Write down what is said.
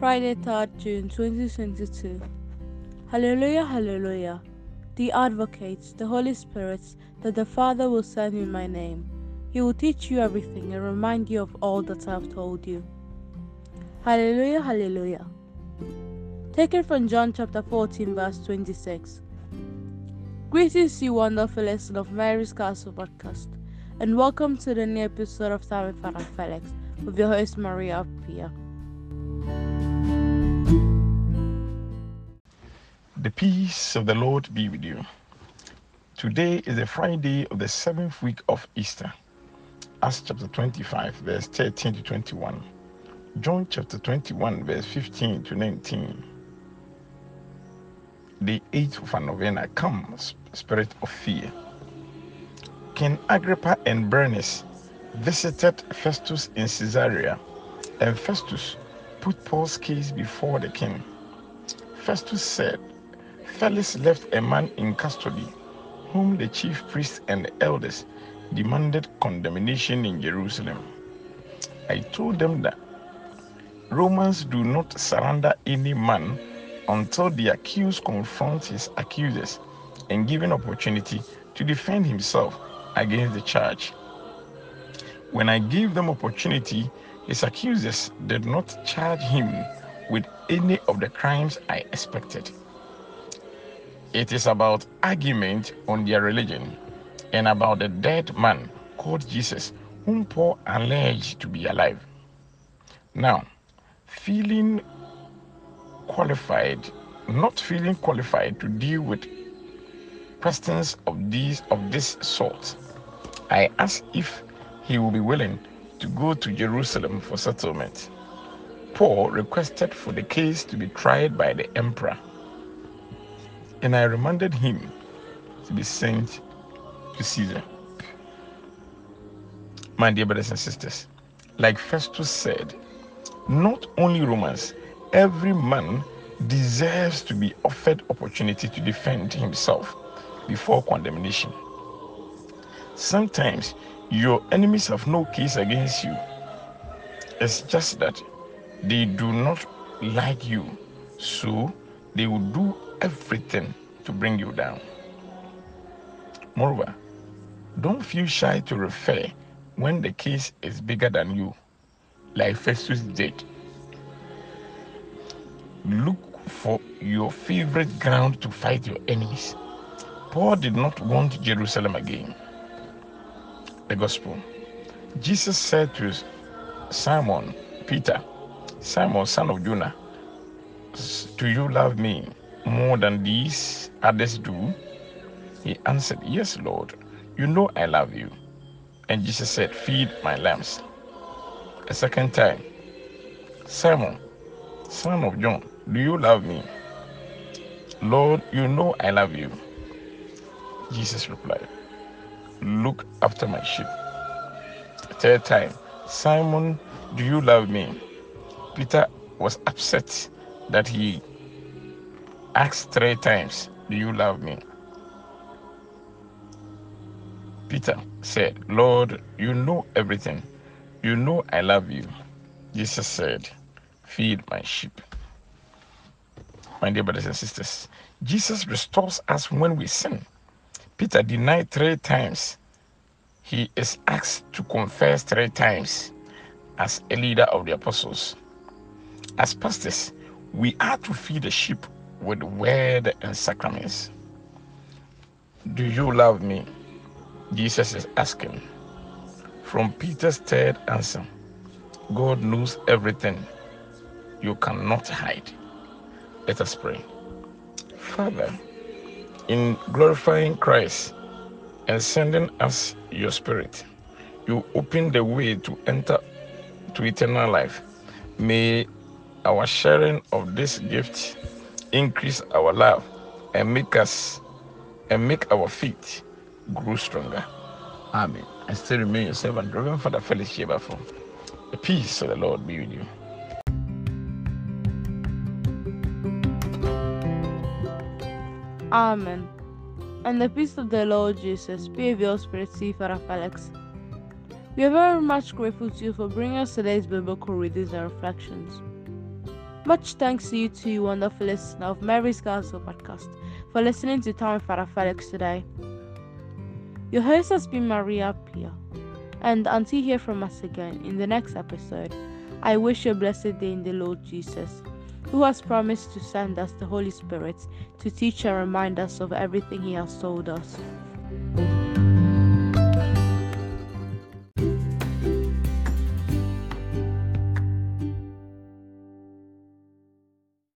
Friday, 3rd June 2022. Hallelujah, hallelujah. The advocate, the Holy Spirit, that the Father will send in my name. He will teach you everything and remind you of all that I have told you. Hallelujah, hallelujah. Taken from John chapter 14, verse 26. Greetings, you wonderful lesson of Mary's Castle podcast, and welcome to the new episode of Time with Father Felix with your host Maria Pia. The peace of the Lord be with you. Today is the Friday of the seventh week of Easter. Acts chapter 25, verse 13 to 21. John chapter 21, verse 15 to 19. The eighth of a novena comes, spirit of fear. King Agrippa and Bernice visited Festus in Caesarea, and Festus put Paul's case before the king. Festus said, Felix left a man in custody whom the chief priests and elders demanded condemnation in Jerusalem. I told them that Romans do not surrender any man until the accused confronts his accusers and given opportunity to defend himself against the charge. When I gave them opportunity, his accusers did not charge him with any of the crimes I expected. It is about argument on their religion and about the dead man called Jesus, whom Paul alleged to be alive. Now, feeling qualified, not feeling qualified to deal with questions of these of this sort, I asked if he would be willing to go to Jerusalem for settlement. Paul requested for the case to be tried by the emperor, and I remanded him to be sent to Caesar. My dear brothers and sisters, like Festus said, not only Romans, every man deserves to be offered opportunity to defend himself before condemnation. Sometimes your enemies have no case against you. It's just that they do not like you, so they will do everything to bring you down. Moreover, don't feel shy to refer when the case is bigger than you like Festus did. Look for your favorite ground to fight your enemies. Paul did not want Jerusalem again. The Gospel. Jesus said to Simon Peter, Simon, son of Jonah, do you love me more than these others do? He answered, Yes, Lord, you know I love you. And Jesus said, Feed my lambs a second time, Simon, son of John, do you love me? Lord, you know I love you. Jesus replied, Look after my sheep. Third time, Simon, do you love me? Peter was upset that he asked three times, Do you love me? Peter said, Lord, you know everything. You know I love you. Jesus said, Feed my sheep. My dear brothers and sisters, Jesus restores us when we sin. Peter denied three times. He is asked to confess three times as a leader of the apostles. As pastors, we are to feed the sheep with word and sacraments. Do you love me? Jesus is asking. From Peter's third answer, God knows everything. You cannot hide. Let us pray. Father, in glorifying Christ and sending us your Spirit, you open the way to enter to eternal life. May our sharing of this gift increase our love and make us and make our faith grow stronger. Amen. And still remain your servant, Reverend Father Felix Shebafo. The peace of the Lord be with you. Amen. And the peace of the Lord Jesus be with your spirit, see Father Felix. We are very much grateful to you for bringing us today's biblical readings and reflections. Much thanks to you two wonderful listener of Mary's Gospel podcast for listening to Tom Father Felix today. Your host has been Maria Pia, and until you hear from us again in the next episode, I wish you a blessed day in the Lord Jesus, who has promised to send us the Holy Spirit to teach and remind us of everything He has told us.